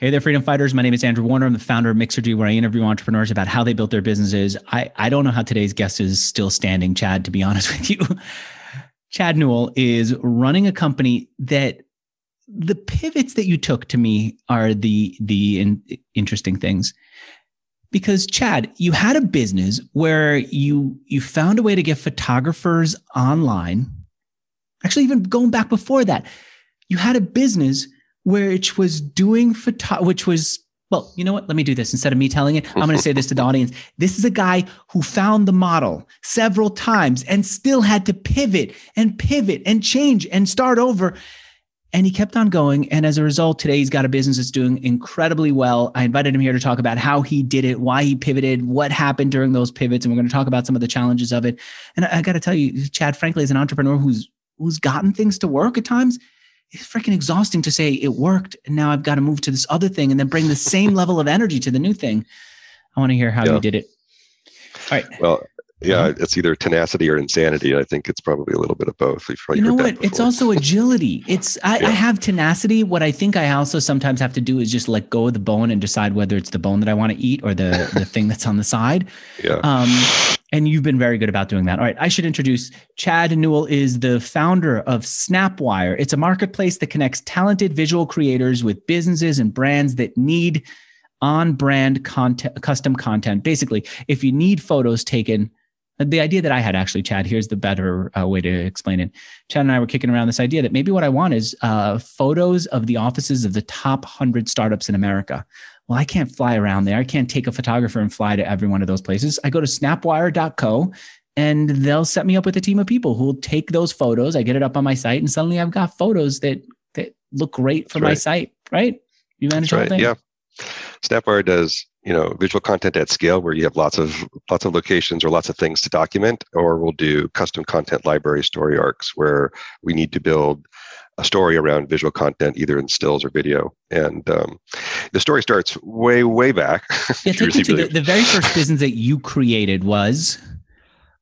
Hey there, freedom fighters. My name is Andrew Warner. I'm the founder of Mixergy, where I interview entrepreneurs about how they built their businesses. I, I don't know how today's guest is still standing, Chad, to be honest with you. Chad Newell is running a company that the pivots that you took to me are the the in, interesting things. Because Chad, you had a business where you you found a way to get photographers online. Actually, even going back before that, you had a business which was doing photo, which was well, you know what? Let me do this. Instead of me telling it, I'm going to say this to the audience. This is a guy who found the model several times and still had to pivot and pivot and change and start over. And he kept on going. And as a result, today he's got a business that's doing incredibly well. I invited him here to talk about how he did it, why he pivoted, what happened during those pivots. And we're going to talk about some of the challenges of it. And I, I got to tell you, Chad, frankly, as an entrepreneur who's who's gotten things to work at times, it's freaking exhausting to say it worked and now I've got to move to this other thing and then bring the same level of energy to the new thing. I want to hear how yeah. you did it. All right. Well, yeah, mm-hmm. it's either tenacity or insanity. I think it's probably a little bit of both. You know what? It's also agility. It's I, yeah. I, have tenacity. What I think I also sometimes have to do is just let go of the bone and decide whether it's the bone that I want to eat or the the thing that's on the side. Yeah. Um, and you've been very good about doing that. All right, I should introduce Chad Newell is the founder of Snapwire. It's a marketplace that connects talented visual creators with businesses and brands that need on-brand content, custom content. Basically, if you need photos taken the idea that I had actually, Chad, here's the better uh, way to explain it. Chad and I were kicking around this idea that maybe what I want is uh, photos of the offices of the top 100 startups in America. Well, I can't fly around there. I can't take a photographer and fly to every one of those places. I go to snapwire.co and they'll set me up with a team of people who will take those photos. I get it up on my site and suddenly I've got photos that, that look great for That's my right. site, right? You manage That's right. Yeah. Snapwire does you know visual content at scale where you have lots of lots of locations or lots of things to document or we'll do custom content library story arcs where we need to build a story around visual content either in stills or video. And um, the story starts way way back. Yeah take me to really... the, the very first business that you created was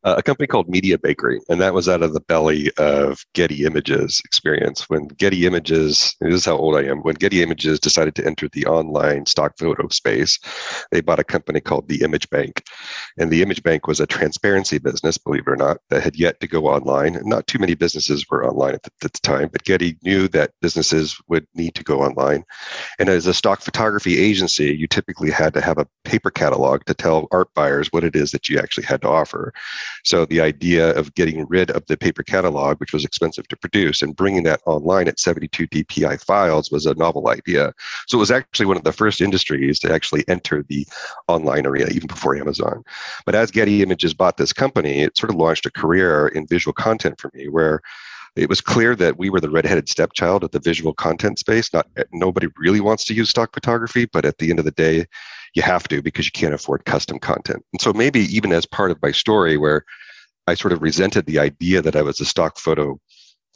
uh, a company called Media Bakery, and that was out of the belly of Getty Images experience. When Getty Images, this is how old I am, when Getty Images decided to enter the online stock photo space, they bought a company called the Image Bank. And the Image Bank was a transparency business, believe it or not, that had yet to go online. Not too many businesses were online at the, at the time, but Getty knew that businesses would need to go online. And as a stock photography agency, you typically had to have a paper catalog to tell art buyers what it is that you actually had to offer. So the idea of getting rid of the paper catalog, which was expensive to produce, and bringing that online at 72 DPI files was a novel idea. So it was actually one of the first industries to actually enter the online arena, even before Amazon. But as Getty Images bought this company, it sort of launched a career in visual content for me where it was clear that we were the redheaded stepchild of the visual content space. Not eh, nobody really wants to use stock photography, but at the end of the day, you have to because you can't afford custom content. And so maybe even as part of my story, where I sort of resented the idea that I was a stock photo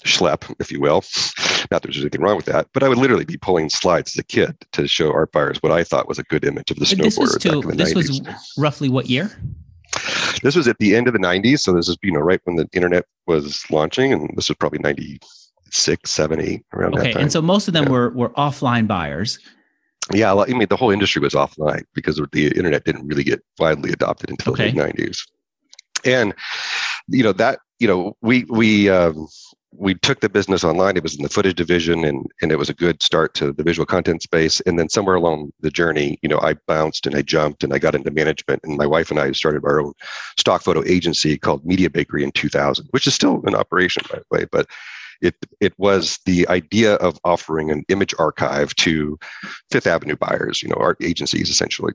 schlep, if you will. Not that there's anything wrong with that, but I would literally be pulling slides as a kid to show art buyers what I thought was a good image of the snowboarder. This was, to, this was roughly what year? This was at the end of the 90s. So this is, you know, right when the internet was launching. And this was probably 96, 7, 8, around okay, that time. And so most of them yeah. were, were offline buyers. Yeah, I mean, the whole industry was offline because the internet didn't really get widely adopted until okay. the late 90s. And, you know, that, you know, we, we, um, we took the business online. It was in the footage division, and and it was a good start to the visual content space. And then somewhere along the journey, you know, I bounced and I jumped and I got into management. And my wife and I started our own stock photo agency called Media Bakery in 2000, which is still in operation, by the way. But it it was the idea of offering an image archive to Fifth Avenue buyers, you know, art agencies essentially.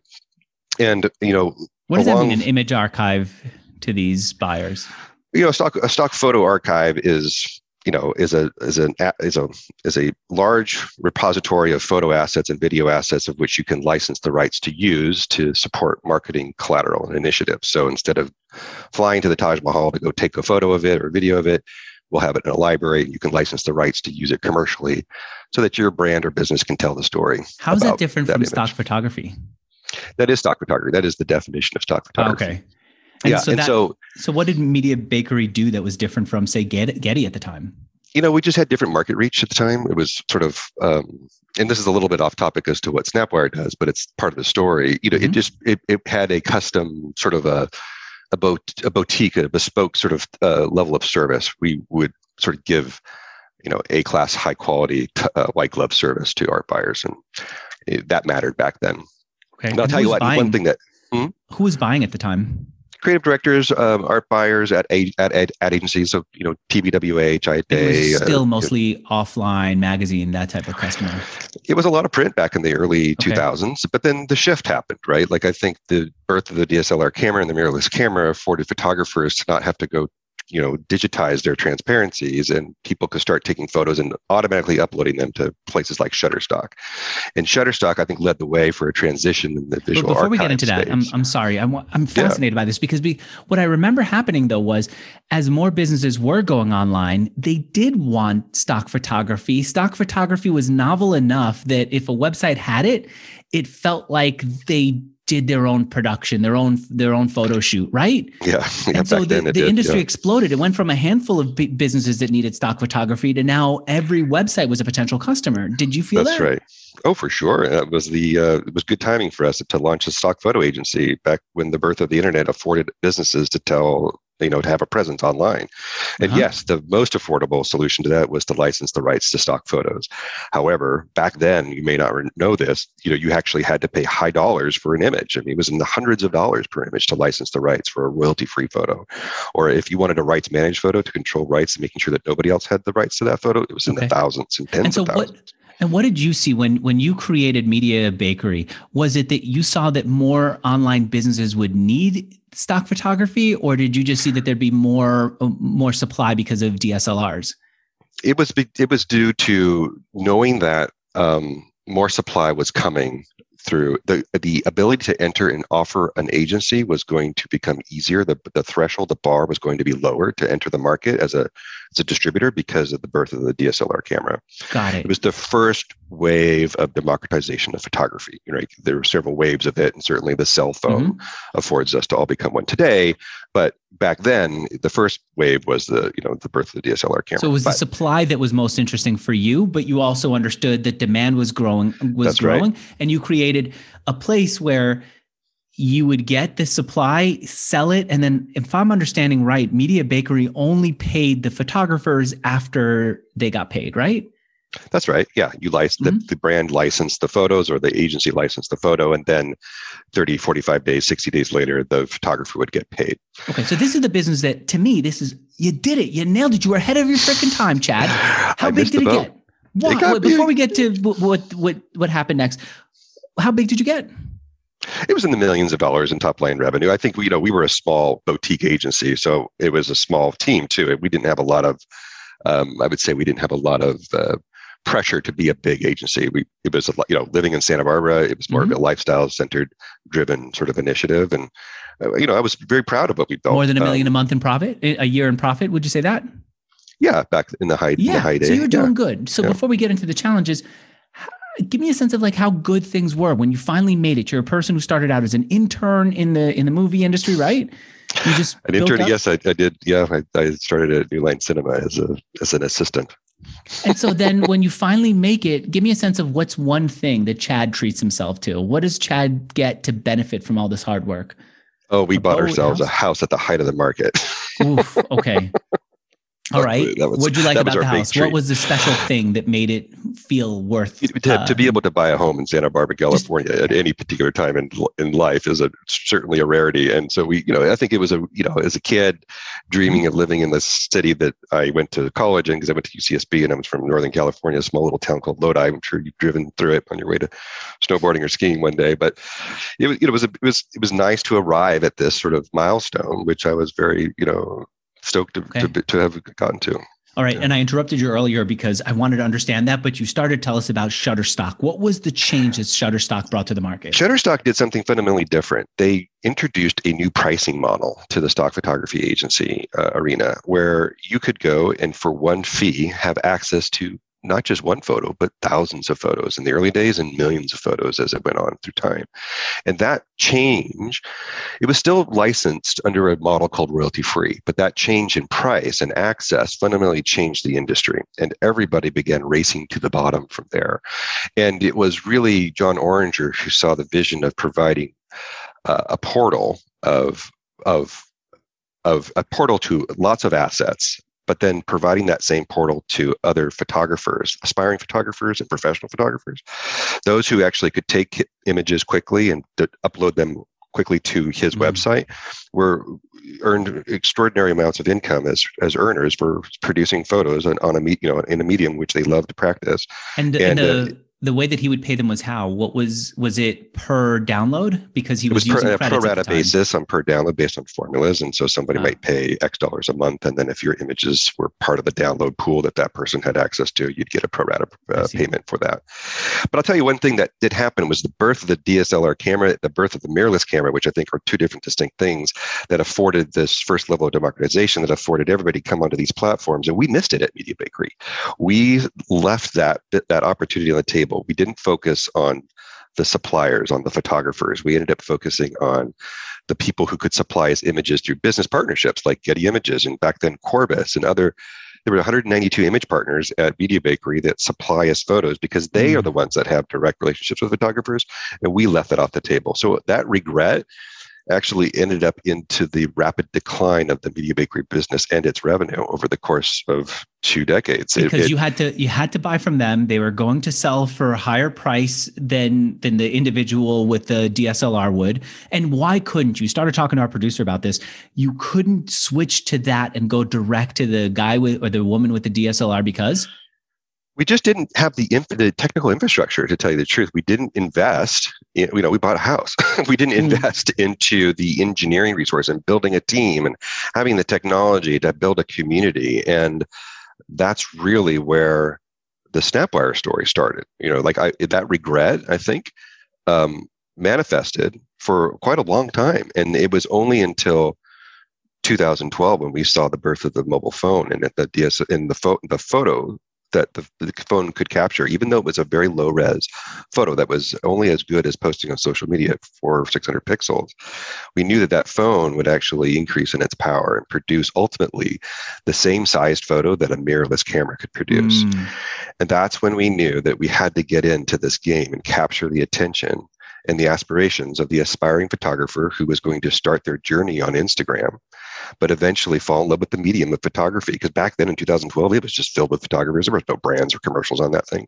And you know, what does along, that mean? An image archive to these buyers? You know, a stock a stock photo archive is you know is a is an is a is a large repository of photo assets and video assets of which you can license the rights to use to support marketing collateral and initiatives. So instead of flying to the Taj Mahal to go take a photo of it or video of it, we'll have it in a library. and You can license the rights to use it commercially so that your brand or business can tell the story. How is that different that from image. stock photography? That is stock photography. That is the definition of stock oh, photography. Okay. And yeah. So and that, so, so what did Media Bakery do that was different from, say, Getty at the time? you know, we just had different market reach at the time. It was sort of, um, and this is a little bit off topic as to what Snapwire does, but it's part of the story. You know, mm-hmm. it just it, it had a custom sort of a a, bot- a boutique, a bespoke sort of uh, level of service. We would sort of give, you know, a class, high quality, t- uh, white glove service to art buyers, and it, that mattered back then. Okay, and I'll tell you what. Buying? One thing that hmm? who was buying at the time? Creative directors, um, art buyers at, at, at ad agencies. So you know, TBWA, Chiat\Day. Uh, still uh, mostly offline magazine, that type of customer. It was a lot of print back in the early okay. 2000s, but then the shift happened, right? Like I think the birth of the DSLR camera and the mirrorless camera afforded photographers to not have to go you know digitize their transparencies and people could start taking photos and automatically uploading them to places like shutterstock. And shutterstock i think led the way for a transition in the visual but before we get into that I'm, I'm sorry. I'm, I'm fascinated yeah. by this because we, what i remember happening though was as more businesses were going online they did want stock photography. Stock photography was novel enough that if a website had it it felt like they did their own production, their own their own photo shoot, right? Yeah. yeah and so the, the did, industry yeah. exploded. It went from a handful of businesses that needed stock photography to now every website was a potential customer. Did you feel That's that? right. Oh, for sure. It was the uh, it was good timing for us to launch a stock photo agency back when the birth of the internet afforded businesses to tell you know to have a presence online. And uh-huh. yes the most affordable solution to that was to license the rights to stock photos. However back then you may not know this you know you actually had to pay high dollars for an image. I mean it was in the hundreds of dollars per image to license the rights for a royalty free photo. Or if you wanted a rights managed photo to control rights and making sure that nobody else had the rights to that photo it was in okay. the thousands and tens and so of thousands. what- and what did you see when when you created Media Bakery? Was it that you saw that more online businesses would need stock photography, or did you just see that there'd be more more supply because of DSLRs? It was it was due to knowing that um, more supply was coming through the the ability to enter and offer an agency was going to become easier the the threshold the bar was going to be lower to enter the market as a as a distributor because of the birth of the DSLR camera. Got it. It was the first wave of democratization of photography. You know, there were several waves of it, and certainly the cell phone mm-hmm. affords us to all become one today. But back then, the first wave was the you know the birth of the DSLR camera. So it was but, the supply that was most interesting for you, but you also understood that demand was growing was growing, right. and you created a place where you would get the supply, sell it, and then, if I'm understanding right, Media Bakery only paid the photographers after they got paid, right? That's right. Yeah. You license mm-hmm. the, the brand licensed the photos or the agency licensed the photo. And then 30, 45 days, 60 days later, the photographer would get paid. Okay. So this is the business that to me, this is, you did it. You nailed it. You were ahead of your freaking time, Chad. How big did it boat. get? What, it before we get to what, what, what happened next, how big did you get? It was in the millions of dollars in top line revenue. I think we, you know, we were a small boutique agency, so it was a small team too. We didn't have a lot of, um, I would say, we didn't have a lot of uh, pressure to be a big agency. We it was a, you know living in Santa Barbara. It was more mm-hmm. of a lifestyle centered, driven sort of initiative, and uh, you know I was very proud of what we built. More than a million um, a month in profit, a year in profit. Would you say that? Yeah, back in the high, yeah. The high day. So you're doing yeah. good. So yeah. before we get into the challenges, give me a sense of like how good things were when you finally made it. You're a person who started out as an intern in the in the movie industry, right? You just an intern. Yes, I, I, did. Yeah, I, I started at New Line Cinema as a as an assistant. and so then when you finally make it, give me a sense of what's one thing that Chad treats himself to. What does Chad get to benefit from all this hard work? Oh, we a bought ourselves house? a house at the height of the market. Oof, okay. All right. Was, What'd you like about the house? What was the special thing that made it feel worth to, uh, to be able to buy a home in Santa Barbara, California just, at any particular time in in life is a certainly a rarity. And so we, you know, I think it was a, you know, as a kid dreaming of living in the city that I went to college in because I went to UCSB and I was from Northern California, a small little town called Lodi. I'm sure you've driven through it on your way to snowboarding or skiing one day. But it was, you know, it was, a, it was, it was nice to arrive at this sort of milestone, which I was very, you know, stoked to, okay. to, to have gotten to. All right. Yeah. And I interrupted you earlier because I wanted to understand that, but you started to tell us about Shutterstock. What was the change that Shutterstock brought to the market? Shutterstock did something fundamentally different. They introduced a new pricing model to the stock photography agency uh, arena where you could go and for one fee have access to not just one photo, but thousands of photos in the early days and millions of photos as it went on through time. And that change, it was still licensed under a model called royalty free, but that change in price and access fundamentally changed the industry. And everybody began racing to the bottom from there. And it was really John Oringer who saw the vision of providing uh, a portal of, of of a portal to lots of assets but then providing that same portal to other photographers, aspiring photographers and professional photographers, those who actually could take images quickly and upload them quickly to his mm-hmm. website were earned extraordinary amounts of income as as earners for producing photos on, on a you know in a medium which they love to practice and, and, and uh, the way that he would pay them was how? What was was it per download? Because he was, was per, using per, pro rata basis on per download based on formulas, and so somebody might pay X dollars a month, and then if your images were part of the download pool that that person had access to, you'd get a pro rata uh, payment for that. But I'll tell you one thing that did happen was the birth of the DSLR camera, the birth of the mirrorless camera, which I think are two different distinct things that afforded this first level of democratization that afforded everybody to come onto these platforms, and we missed it at Media Bakery. We left that that opportunity on the table we didn't focus on the suppliers, on the photographers. We ended up focusing on the people who could supply us images through business partnerships like Getty Images and back then Corbis and other. There were 192 image partners at Media Bakery that supply us photos because they mm. are the ones that have direct relationships with photographers, and we left that off the table. So that regret actually ended up into the rapid decline of the media bakery business and its revenue over the course of two decades. Because it, it, you had to you had to buy from them. They were going to sell for a higher price than than the individual with the DSLR would. And why couldn't you? Started talking to our producer about this. You couldn't switch to that and go direct to the guy with or the woman with the DSLR because we just didn't have the, inf- the technical infrastructure to tell you the truth. We didn't invest in, you know we bought a house. We didn't mm. invest into the engineering resource and building a team and having the technology to build a community. And that's really where the snapwire story started. You know like I, that regret i think um, manifested for quite a long time. And it was only until 2012 when we saw the birth of the mobile phone and at the DS in the, pho- the photo that the, the, phone could capture, even though it was a very low res photo that was only as good as posting on social media for 600 pixels, we knew that that phone would actually increase in its power and produce ultimately the same sized photo that a mirrorless camera could produce. Mm. And that's when we knew that we had to get into this game and capture the attention and the aspirations of the aspiring photographer who was going to start their journey on Instagram but eventually fall in love with the medium of photography. Because back then in 2012, it was just filled with photographers. There was no brands or commercials on that thing,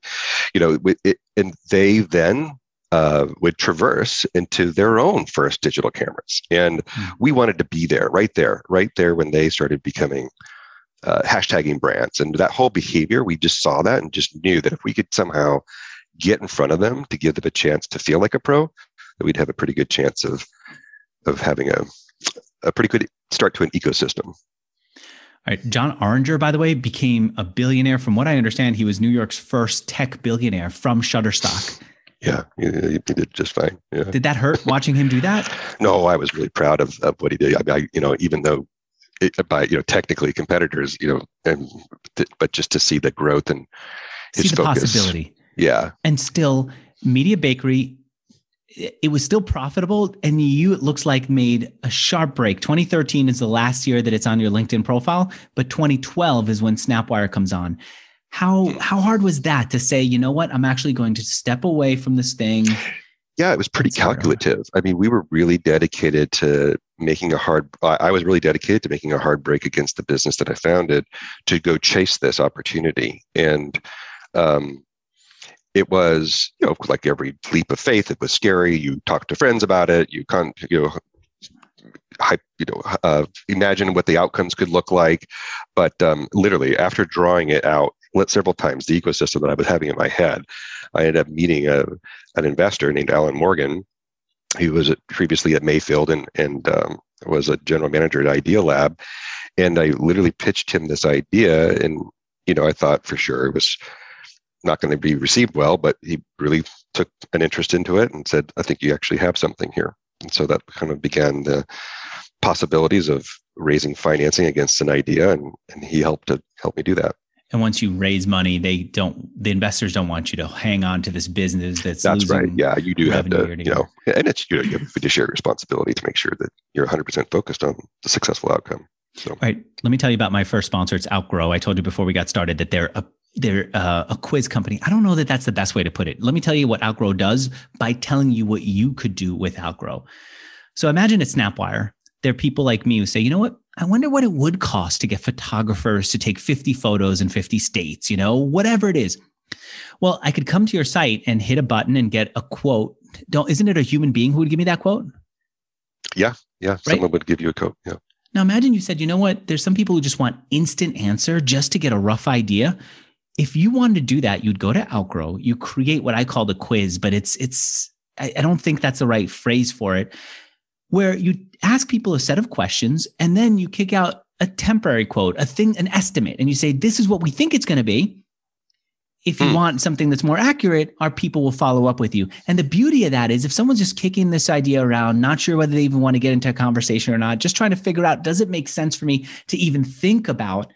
you know. It, and they then uh, would traverse into their own first digital cameras, and mm. we wanted to be there, right there, right there when they started becoming. Uh, hashtagging brands and that whole behavior, we just saw that and just knew that if we could somehow get in front of them to give them a chance to feel like a pro, that we'd have a pretty good chance of of having a a pretty good start to an ecosystem. All right. John Oringer, by the way, became a billionaire. From what I understand, he was New York's first tech billionaire from Shutterstock. Yeah, he, he did just fine. Yeah. Did that hurt watching him do that? no, I was really proud of, of what he did. I, I you know, even though it, by you know technically competitors, you know, and but just to see the growth and his see the focus. possibility. Yeah, and still, Media Bakery it was still profitable and you it looks like made a sharp break. 2013 is the last year that it's on your linkedin profile but 2012 is when snapwire comes on. How hmm. how hard was that to say you know what? I'm actually going to step away from this thing yeah it was pretty calculative. I mean we were really dedicated to making a hard i was really dedicated to making a hard break against the business that i founded to go chase this opportunity. And um, it was you know like every leap of faith it was scary. You talk to friends about it. You can't you know you know uh, imagine what the outcomes could look like. But um, literally after drawing it out several times the ecosystem that i was having in my head i ended up meeting a, an investor named Allen Morgan. He was previously at mayfield and, and um, was a general manager at Idealab, and i literally pitched him this idea and you know i thought for sure it was not going to be received well, but he really took an interest into it and said, I think you actually have something here. And so that kind of began the possibilities of raising financing against an idea. And, and he helped to help me do that. And once you raise money, they don't. The investors don't want you to hang on to this business that's. That's right. Yeah, you do have to. You know, and it's you know you have a fiduciary responsibility to make sure that you're 100 percent focused on the successful outcome. So. All right. Let me tell you about my first sponsor. It's Outgrow. I told you before we got started that they're a they're uh, a quiz company. I don't know that that's the best way to put it. Let me tell you what Outgrow does by telling you what you could do with Outgrow. So imagine at Snapwire, there are people like me who say, you know what? I wonder what it would cost to get photographers to take 50 photos in 50 states, you know, whatever it is. Well, I could come to your site and hit a button and get a quote. Don't isn't it a human being who would give me that quote? Yeah, yeah. Right? Someone would give you a quote. Yeah. Now imagine you said, you know what? There's some people who just want instant answer just to get a rough idea. If you wanted to do that, you'd go to Outgrow, you create what I call the quiz, but it's it's I, I don't think that's the right phrase for it, where you ask people a set of questions and then you kick out a temporary quote, a thing, an estimate, and you say, this is what we think it's going to be. If you mm. want something that's more accurate, our people will follow up with you. And the beauty of that is if someone's just kicking this idea around, not sure whether they even want to get into a conversation or not, just trying to figure out, does it make sense for me to even think about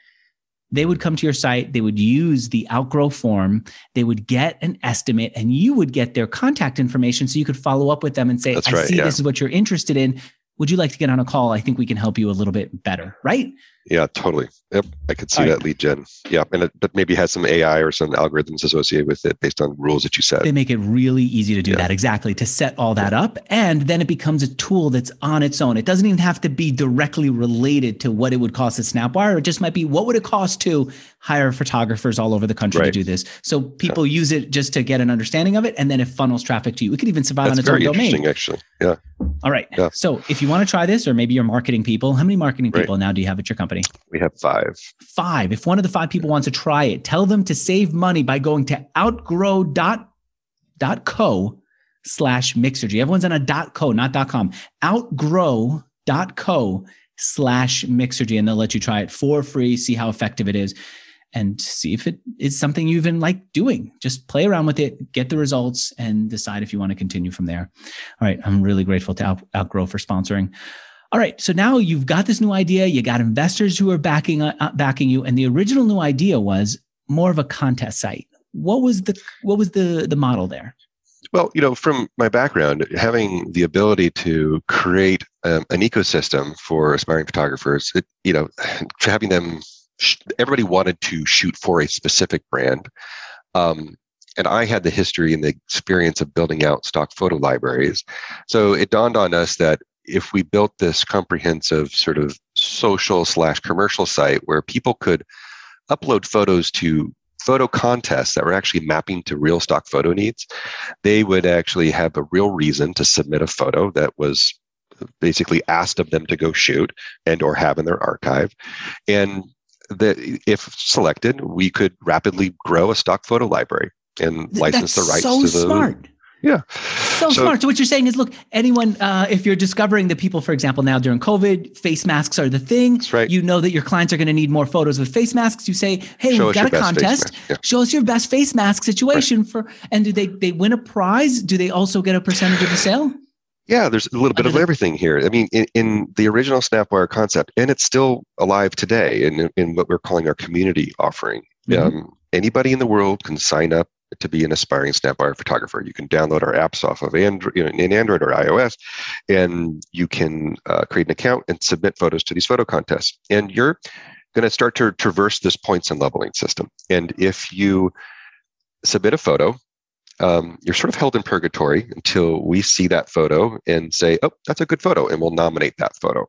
they would come to your site, they would use the outgrow form, they would get an estimate, and you would get their contact information so you could follow up with them and say, That's I right, see yeah. this is what you're interested in. Would you like to get on a call? I think we can help you a little bit better, right? Yeah, totally. Yep, I could see All that lead gen. Yeah, and it, but maybe has some AI or some algorithms associated with it based on rules that you set. They make it really easy to do yeah. that. Exactly to set all that up, and then it becomes a tool that's on its own. It doesn't even have to be directly related to what it would cost at Snapwire. It just might be what would it cost to hire photographers all over the country right. to do this. So people yeah. use it just to get an understanding of it, and then it funnels traffic to you. It could even survive that's on its own domain. Actually, yeah. All right. Yeah. So if you want to try this, or maybe you're marketing people, how many marketing people right. now do you have at your company? We have five five. Five. If one of the five people wants to try it, tell them to save money by going to outgrow.co slash mixergy. Everyone's on a dot co, not dot com. Outgrow.co slash mixergy, and they'll let you try it for free, see how effective it is, and see if it is something you even like doing. Just play around with it, get the results, and decide if you want to continue from there. All right. I'm really grateful to Out- Outgrow for sponsoring. All right, so now you've got this new idea. You got investors who are backing uh, uh, backing you, and the original new idea was more of a contest site. What was the what was the the model there? Well, you know, from my background, having the ability to create um, an ecosystem for aspiring photographers, it, you know, having them, sh- everybody wanted to shoot for a specific brand. Um, and I had the history and the experience of building out stock photo libraries. So it dawned on us that if we built this comprehensive sort of social slash commercial site where people could upload photos to photo contests that were actually mapping to real stock photo needs, they would actually have a real reason to submit a photo that was basically asked of them to go shoot and or have in their archive and that if selected we could rapidly grow a stock photo library and license That's the rights so to the smart. Yeah. So, so, smart. So what you're saying is, look, anyone, uh, if you're discovering that people, for example, now during COVID, face masks are the thing. That's right. You know that your clients are going to need more photos with face masks. You say, hey, Show we've got a contest. Yeah. Show us your best face mask situation right. for, and do they they win a prize? Do they also get a percentage of the sale? Yeah, there's a little bit of everything here. I mean, in, in, the original Snapwire concept, and it's still alive today in, in what we're calling our community offering. Mm-hmm. Um, anybody in the world can sign up to be an aspiring Snapwire photographer. You can download our apps off of Android, in Android or iOS, and you can uh, create an account and submit photos to these photo contests. And you're going to start to traverse this points and leveling system. And if you submit a photo um, you're sort of held in purgatory until we see that photo and say, oh, that's a good photo, and we'll nominate that photo.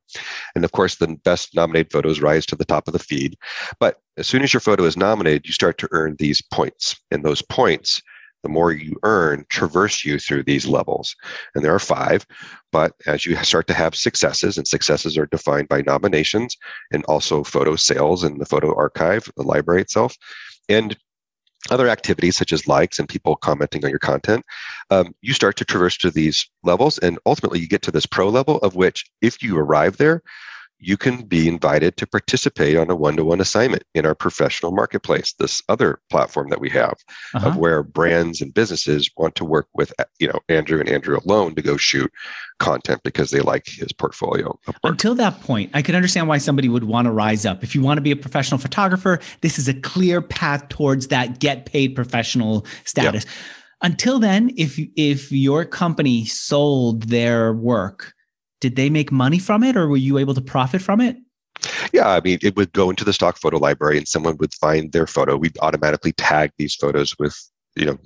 And of course, the best nominated photos rise to the top of the feed. But as soon as your photo is nominated, you start to earn these points. And those points, the more you earn, traverse you through these levels. And there are five. But as you start to have successes, and successes are defined by nominations and also photo sales in the photo archive, the library itself. And other activities such as likes and people commenting on your content, um, you start to traverse to these levels. And ultimately, you get to this pro level of which, if you arrive there, you can be invited to participate on a one-to-one assignment in our professional marketplace this other platform that we have uh-huh. of where brands and businesses want to work with you know andrew and andrew alone to go shoot content because they like his portfolio until that point i could understand why somebody would want to rise up if you want to be a professional photographer this is a clear path towards that get paid professional status yep. until then if if your company sold their work did they make money from it or were you able to profit from it? Yeah, I mean, it would go into the stock photo library and someone would find their photo. We'd automatically tag these photos with, you know,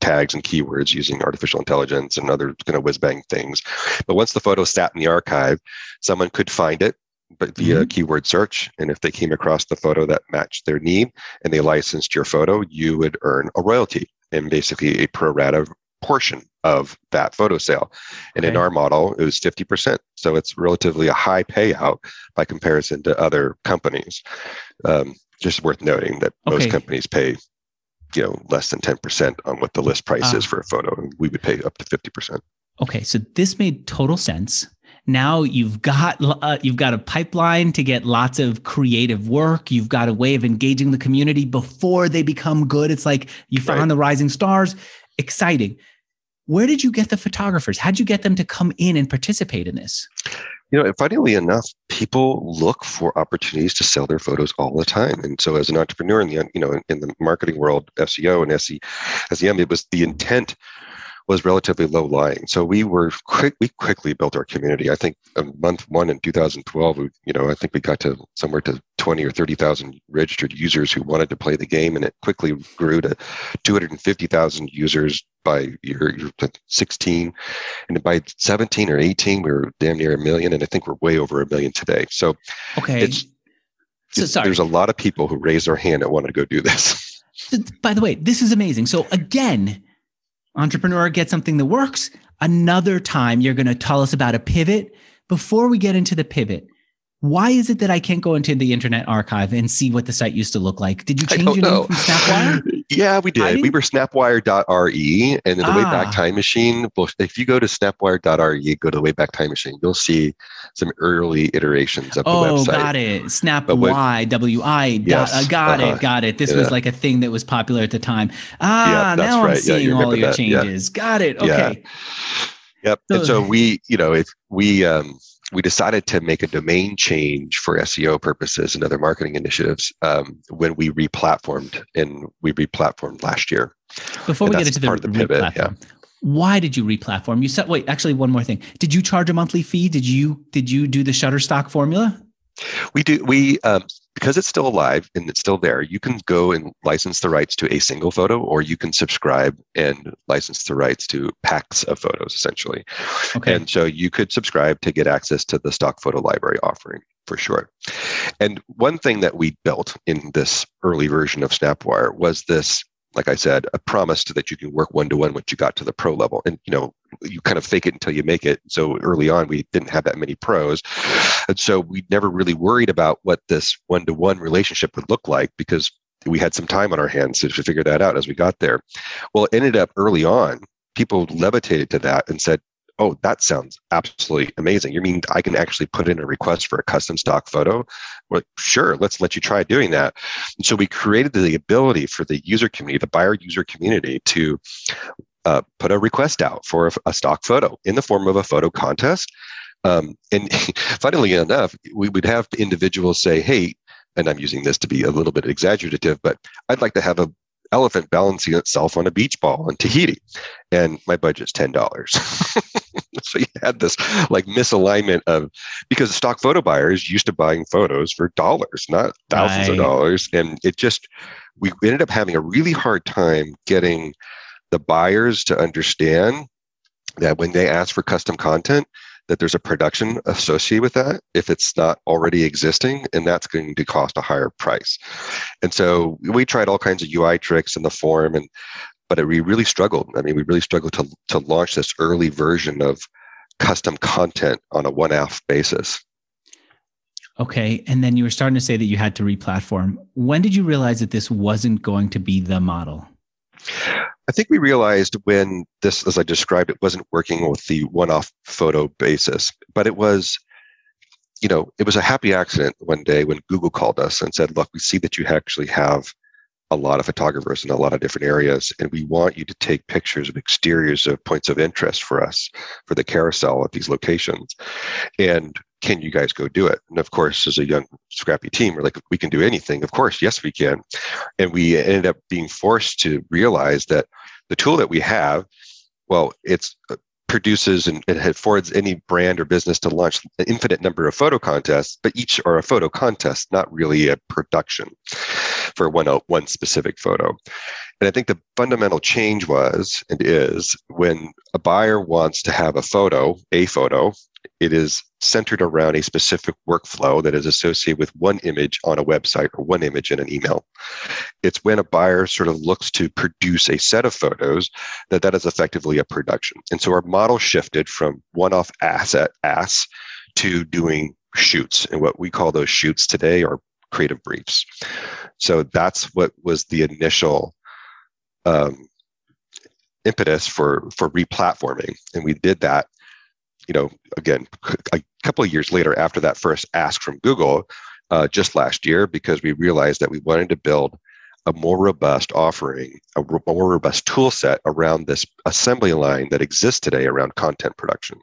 tags and keywords using artificial intelligence and other kind of whiz bang things. But once the photo sat in the archive, someone could find it but via mm-hmm. keyword search. And if they came across the photo that matched their need and they licensed your photo, you would earn a royalty and basically a pro rata portion of that photo sale. And okay. in our model, it was 50%. So it's relatively a high payout by comparison to other companies. Um, just worth noting that okay. most companies pay you know less than 10% on what the list price uh, is ah. for a photo and we would pay up to 50% okay so this made total sense now you've got uh, you've got a pipeline to get lots of creative work you've got a way of engaging the community before they become good it's like you found right. the rising stars exciting where did you get the photographers? How'd you get them to come in and participate in this? You know, funnily enough, people look for opportunities to sell their photos all the time. And so, as an entrepreneur in the you know in the marketing world, SEO and SE, SEM, it was the intent was relatively low lying. So we were quick. We quickly built our community. I think um, month one in 2012, we, you know, I think we got to somewhere to 20 or 30,000 registered users who wanted to play the game, and it quickly grew to 250,000 users by year, year 16, and by 17 or 18, we were damn near a million, and I think we're way over a million today. So okay, it's, so, sorry. there's a lot of people who raised their hand and wanted to go do this. By the way, this is amazing. So again entrepreneur get something that works. Another time you're going to tell us about a pivot. Before we get into the pivot why is it that I can't go into the Internet Archive and see what the site used to look like? Did you change your name from Snapwire? yeah, we did. We were snapwi.re and in the ah. Wayback Time Machine. If you go to snapwi.re, go to the Wayback Time Machine, you'll see some early iterations of the oh, website. Oh, got it. Snapy, W-I. Yes. Uh, got uh-huh. it, got it. This yeah. was like a thing that was popular at the time. Ah, yeah, now right. I'm seeing yeah, all your that. changes. Got it. Okay. Yep. So, and so we, you know, if we, um, we decided to make a domain change for SEO purposes and other marketing initiatives um, when we replatformed, and we replatformed last year. Before and we get into the, part of the pivot, yeah. Why did you replatform? You said, wait, actually, one more thing. Did you charge a monthly fee? Did you did you do the Shutterstock formula? We do. We um, because it's still alive and it's still there. You can go and license the rights to a single photo, or you can subscribe and license the rights to packs of photos, essentially. Okay. And so you could subscribe to get access to the stock photo library offering for sure. And one thing that we built in this early version of Snapwire was this like I said, a promise that you can work one to one once you got to the pro level. And you know, you kind of fake it until you make it. So early on, we didn't have that many pros, and so we never really worried about what this one to one relationship would look like because we had some time on our hands to figure that out as we got there. Well, it ended up early on. People levitated to that and said, oh, that sounds absolutely amazing. You mean I can actually put in a request for a custom stock photo? Sure, let's let you try doing that. And so we created the ability for the user community, the buyer user community, to uh, put a request out for a, a, stock photo in the form of a photo contest. Um, and funnily enough, we would have individuals say, hey, and I'm using this to be a little bit exaggerative, but I'd like to have a elephant balancing itself on a beach ball in Tahiti, and my budget's ten dollars. so you had this like misalignment of because stock photo buyers used to buying photos for dollars, not thousands right. of dollars, and it just we ended up having a really hard time getting the buyers to understand that when they ask for custom content that there's a production associated with that if it's not already existing, and that's going to cost a higher price. And so we tried all kinds of UI tricks in the form, and but it, we really struggled. I mean, we really struggled to to launch this early version of custom content on a one-off basis. Okay. And then you were starting to say that you had to replatform. When did you realize that this wasn't going to be the model? I think we realized when this, as I described, it wasn't working with the one off photo basis, but it was you know, it was a happy accident one day when Google called us and said, look, we see that you actually have a lot of photographers in a lot of different areas, and we want you to take pictures of exteriors of points of interest for us for the carousel at these locations. And can you guys go do it? And of course, as a young, scrappy team, we're like, we can do anything. Of course, yes, we can. And we ended up being forced to realize that the tool that we have, well, it's uh, produces and it affords any brand or business to launch an infinite number of photo contests, but each are a photo contest, not really a production for one, uh, one specific photo. And I think the fundamental change was and is when a buyer wants to have a photo, a photo, it is centered around a specific workflow that is associated with one image on a website or one image in an email. It's when a buyer sort of looks to produce a set of photos that that is effectively a production. And so our model shifted from one-off asset ass to doing shoots. And what we call those shoots today are creative briefs. So that's what was the initial um, impetus for for replatforming, and we did that you know, again, a couple of years later after that first ask from Google, uh, just last year, because we realized that we wanted to build a more robust offering, a more robust tool set around this assembly line that exists today around content production.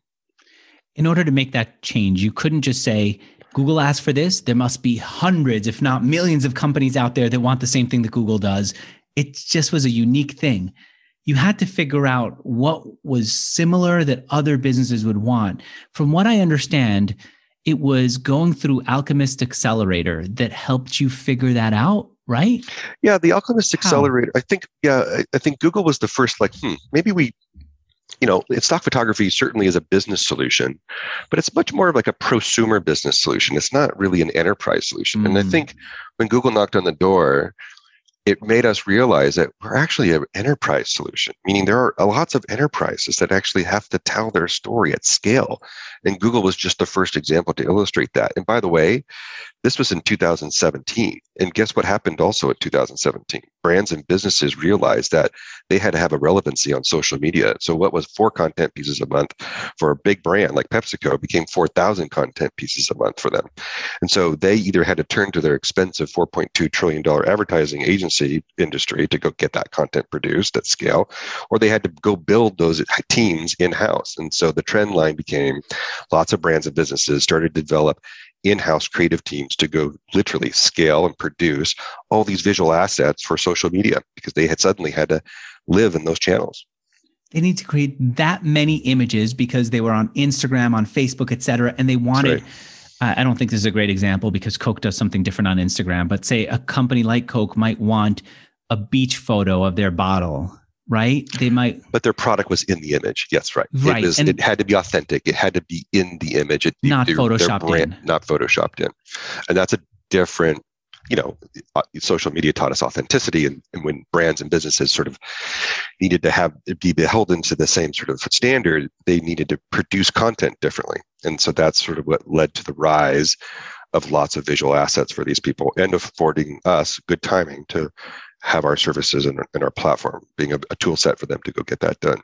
In order to make that change, you couldn't just say, Google asked for this. There must be hundreds, if not millions, of companies out there that want the same thing that Google does. It just was a unique thing you had to figure out what was similar that other businesses would want. From what I understand, it was going through Alchemist Accelerator that helped you figure that out, right? Yeah, the Alchemist How? Accelerator. I think, yeah, I think Google was the first, like, hmm, maybe we you know, stock photography certainly is a business solution, but it's much more of like a prosumer business solution. It's not really an enterprise solution. Mm. And I hmm. think when Google knocked on the door, it made us realize that we're actually an enterprise solution, meaning there are lots of enterprises that actually have to tell their story at scale. And Google was just the first example to illustrate that. And by the way, this was in 2017. And guess what happened also in 2017? Brands and businesses realized that they had to have a relevancy on social media. So, what was four content pieces a month for a big brand like PepsiCo became 4,000 content pieces a month for them. And so, they either had to turn to their expensive $4.2 trillion advertising agency industry to go get that content produced at scale, or they had to go build those teams in house. And so, the trend line became lots of brands and businesses started to develop in-house creative teams to go literally scale and produce all these visual assets for social media because they had suddenly had to live in those channels they need to create that many images because they were on instagram on facebook et cetera and they wanted right. Uh, i don't think this is a great example because coke does something different on instagram but say a company like coke might want a beach photo of their bottle right? They might, but their product was in the image. Yes, right. Right. It, was, and it had to be authentic. It had to be in the image. It, not photoshopped brand, in. Not photoshopped in, and that's a different. You know, uh, social media taught us authenticity, and, and when brands and businesses sort of needed to have be beholden to the same sort of standard, they needed to produce content differently, and so that's sort of what led to the rise of lots of visual assets for these people and affording us good timing to have our services and, and our platform being a, a tool set for them to go get that done.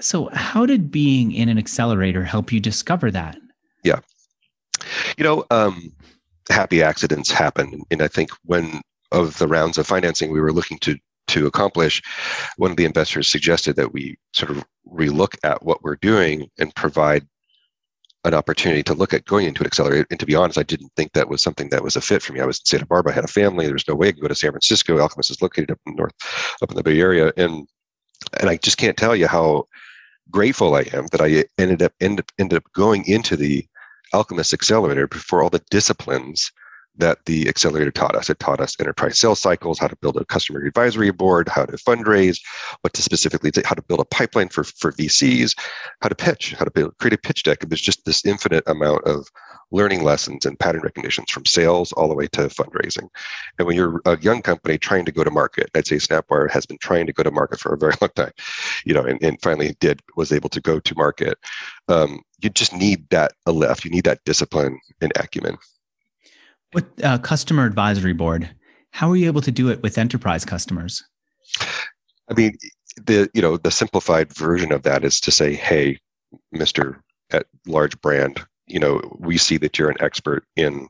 So, how did being in an accelerator help you discover that? Yeah. You know, um, happy accidents happen. And I think when of the rounds of financing we were looking to to accomplish, one of the investors suggested that we sort of relook at what we're doing and provide an opportunity to look at going into an accelerator. And to be honest, I didn't think that was something that was a fit for me. I was in Santa Barbara, I had a family. There was no way I could go to San Francisco. Alchemist is located up in north, up in the Bay Area, and and I just can't tell you how grateful I am that I ended up ended, ended up going into the Alchemist Accelerator for all the disciplines that the accelerator taught us. It taught us enterprise sales cycles, how to build a customer advisory board, how to fundraise, what to specifically how to build a pipeline for, for VCs, how to pitch, how to build, create a pitch deck. There's just this infinite amount of learning lessons and pattern recognitions from sales all the way to fundraising. And when you're a young company trying to go to market, I'd say Snapwire has been trying to go to market for a very long time, you know, and, and finally did, was able to go to market. Um, you just need that a lift. You need that discipline and acumen. With uh, customer advisory board, how are you able to do it with enterprise customers? I mean, the you know the simplified version of that is to say, hey, Mister at large brand, you know we see that you're an expert in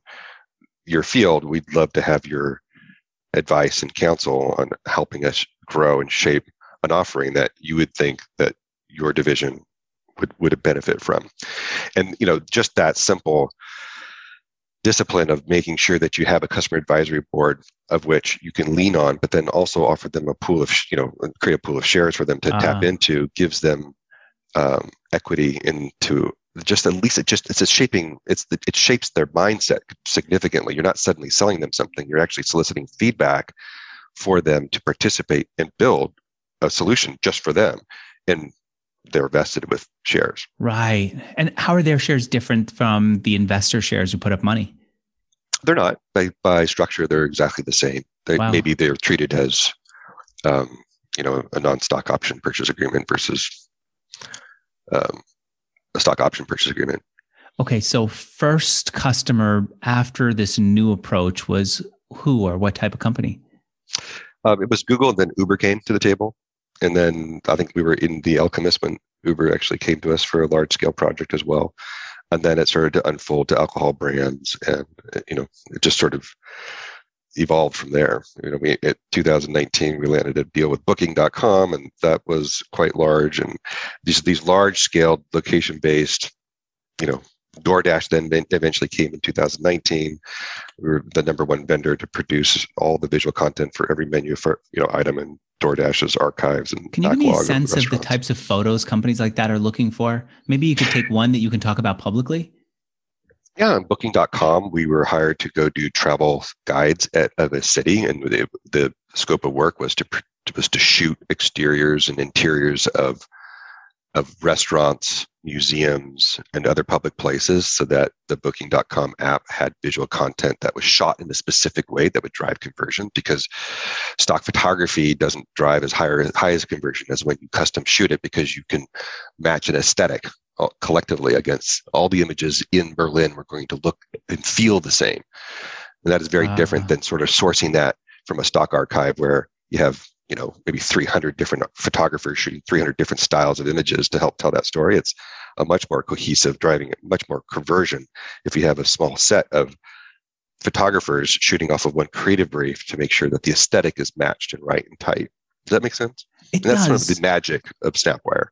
your field we'd love to have your advice and counsel on helping us grow and shape an offering that you would think that your division would would benefit from and you know just that simple discipline of making sure that you have a customer advisory board of which you can lean on but then also offer them a pool of you know create a pool of shares for them to uh-huh. tap into gives them um, equity into just at least it just it's a shaping it's the, it shapes their mindset significantly. You're not suddenly selling them something. You're actually soliciting feedback for them to participate and build a solution just for them. And they're vested with shares right and how are their shares different from the investor shares who put up money they're not by by structure they're exactly the same they wow. maybe they're treated as um, you know a non-stock option purchase agreement versus um, a stock option purchase agreement. Okay, so first customer after this new approach was who or what type of company? Um, it was Google, and then Uber came to the table, and then I think we were in the Alchemist when Uber actually came to us for a large scale project as well, and then it started to unfold to alcohol brands, and you know it just sort of evolved from there. You know, we in 2019 we landed a deal with Booking.com, and that was quite large. And these these large scale location based, you know, DoorDash then eventually came in 2019. We were the number one vendor to produce all the visual content for every menu for you know item in DoorDash's archives and. Can you give me a sense of, the types of photos companies like that are looking for? Maybe you could take one that you can talk about publicly. Yeah, on Booking.com, we were hired to go do travel guides at, of a city, and the, the scope of work was to was to shoot exteriors and interiors of of restaurants, museums, and other public places, so that the Booking.com app had visual content that was shot in a specific way that would drive conversion. Because stock photography doesn't drive as high, high as conversion as when you custom shoot it, because you can match an aesthetic uh, collectively against all the images in Berlin were going to look and feel the same. And that is very uh, different than sort of sourcing that from a stock archive where you have, you know, maybe 300 different photographers shooting 300 different styles of images to help tell that story. It's a much more cohesive, driving much more conversion if you have a small set of photographers shooting off of one creative brief to make sure that the aesthetic is matched and right and tight. Does that make sense? It and that's does. sort of the magic of Snapwire.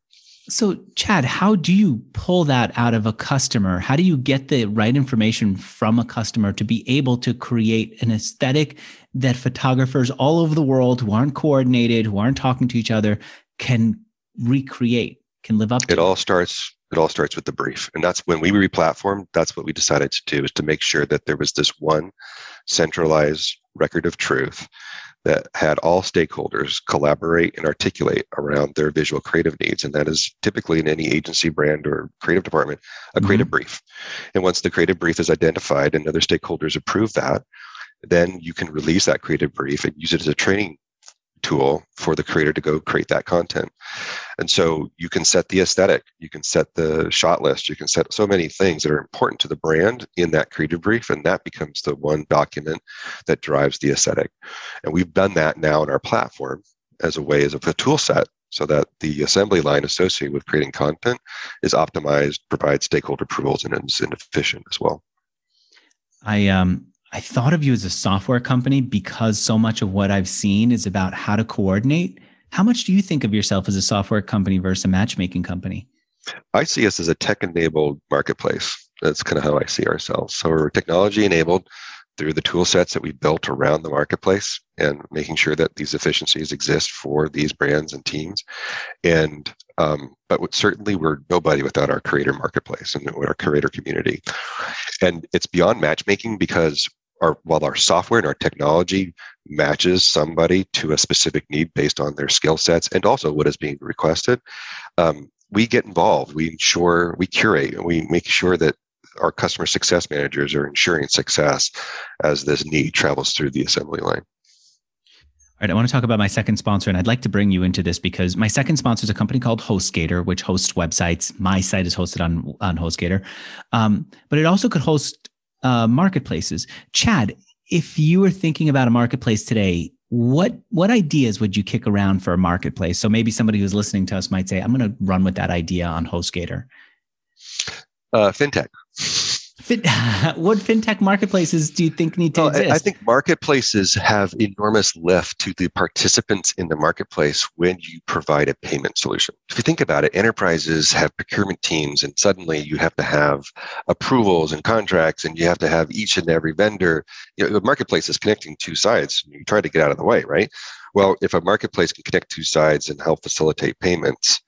So, Chad, how do you pull that out of a customer? How do you get the right information from a customer to be able to create an aesthetic that photographers all over the world who aren't coordinated, who aren't talking to each other, can recreate, can live up to? It all starts. It all starts with the brief, and that's when we replatformed. That's what we decided to do is to make sure that there was this one centralized record of truth that had all stakeholders collaborate and articulate around their visual creative needs. And that is typically in any agency, brand, or creative department, a creative mm-hmm. brief. And once the creative brief is identified and other stakeholders approve that, then you can release that creative brief and use it as a training tool for the creator to go create that content. And so you can set the aesthetic, you can set the shot list, you can set so many things that are important to the brand in that creative brief, and that becomes the one document that drives the aesthetic. And we've done that now in our platform as a way as a tool set so that the assembly line associated with creating content is optimized, provides stakeholder approvals, and is efficient as well. I um I thought of you as a software company because so much of what I've seen is about how to coordinate. How much do you think of yourself as a software company versus a matchmaking company? I see us as a tech enabled marketplace. That's kind of how I see ourselves. So we're technology enabled through the tool sets that we built around the marketplace and making sure that these efficiencies exist for these brands and teams. And um, but certainly we're nobody without our creator marketplace and our creator community. And it's beyond matchmaking because our while our software and our technology matches somebody to a specific need based on their skill sets and also what is being requested, um, we get involved. We ensure we curate and we make sure that our customer success managers are ensuring success as this need travels through the assembly line. All right, I want to talk about my second sponsor, and I'd like to bring you into this because my second sponsor is a company called HostGator, which hosts websites. My site is hosted on on HostGator, um, but it also could host uh, marketplaces. Chad, if you were thinking about a marketplace today, what what ideas would you kick around for a marketplace? So maybe somebody who's listening to us might say, "I'm going to run with that idea on HostGator." Uh, fintech. Fin- what fintech marketplaces do you think need to Well, exist? I, think marketplaces have enormous lift to the participants in the marketplace when you provide a payment solution. If you think about it, enterprises have procurement teams, and suddenly you have to have approvals and contracts, and you have to have each and every vendor. You know, the marketplace is connecting two sides. You try to get out of the way, right? Well, if a marketplace can connect two sides and help facilitate payments,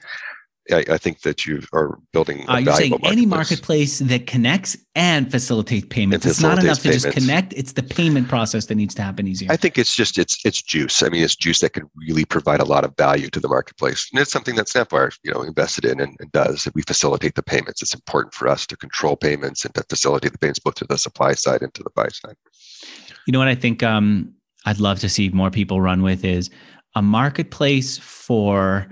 I, I think that you are building a Uh, you're saying valuable any marketplace. marketplace that connects and facilitates payments. And it's not enough facilitates to just connect; it's the payment process that needs to happen easier. I think it's just it's it's juice. I mean, it's juice that can really provide a lot of value to the marketplace, and it's something that Snapwire, you know, invested in and, and does. That we facilitate the payments. It's important for us to control payments and to facilitate the payments both to the supply side and to the buy side. You know what I think um, I'd love to see more people run with is a marketplace for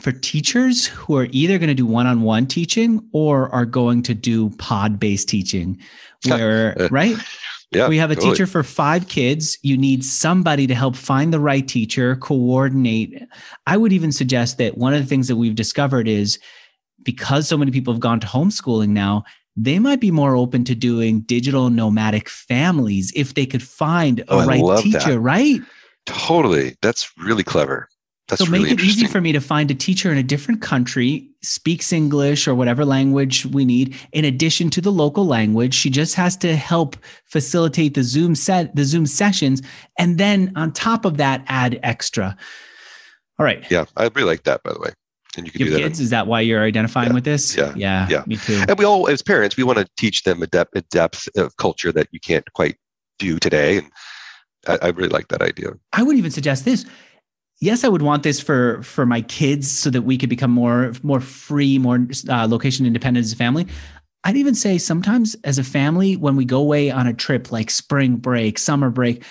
for teachers who are either going to do one-on-one teaching or are going to do pod-based teaching where right Yeah, we have a totally. teacher for five kids you need somebody to help find the right teacher coordinate i would even suggest that one of the things that we've discovered is because so many people have gone to homeschooling now they might be more open to doing digital nomadic families if they could find a Oh, right teacher that. right Totally, that's really clever. That's so make really it easy for me to find a teacher in a different country speaks english or whatever language we need in addition to the local language she just has to help facilitate the zoom set the zoom sessions and then on top of that add extra all right yeah, I really like that. By the way, and you can you do have that. kids is that why you're identifying Yeah, with this yeah, yeah yeah. me too and we all, as parents, we want to teach them a depth, a depth of culture that you can't quite do today. And I, I really like that idea. I would even suggest this. Yes, I would want this for for my kids so that we could become more more free, more uh, location independent as a family. I'd even say sometimes as a family when we go away on a trip like spring break, summer break,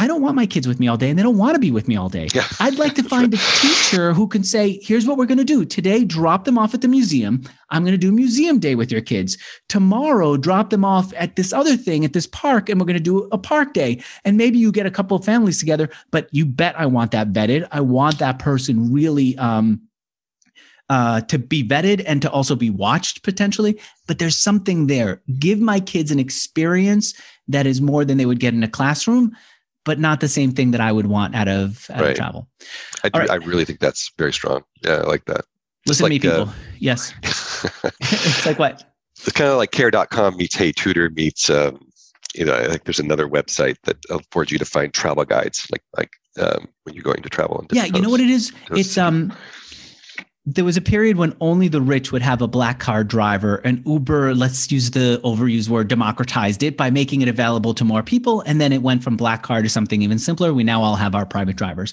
I don't want my kids with me all day and they don't want to be with me all day. Yeah. I'd like to find a teacher who can say, here's what we're going to do. Today, drop them off at the museum. I'm going to do museum day with your kids. Tomorrow, drop them off at this other thing at this park, and we're going to do a park day. And maybe you get a couple of families together, but you bet I want that vetted. I want that person really um, uh, to be vetted and to also be watched potentially. But there's something there. Give my kids an experience that is more than they would get in a classroom, but not the same thing that I would want out of, out Right. of travel. I, do, right. I really think that's very strong. Yeah, I like that. Listen to me, people. uh, yes. it's like what? it's kind of like care.com meets HeyTutor meets um, you know i think there's another website that affords you to find travel guides like like um, when you're going to travel in Yeah, you know what it is? It's um there was a period when only the rich would have a black car driver and Uber, let's use the overused word, democratized it by making it available to more people. And then it went from black car to something even simpler. We now all have our private drivers.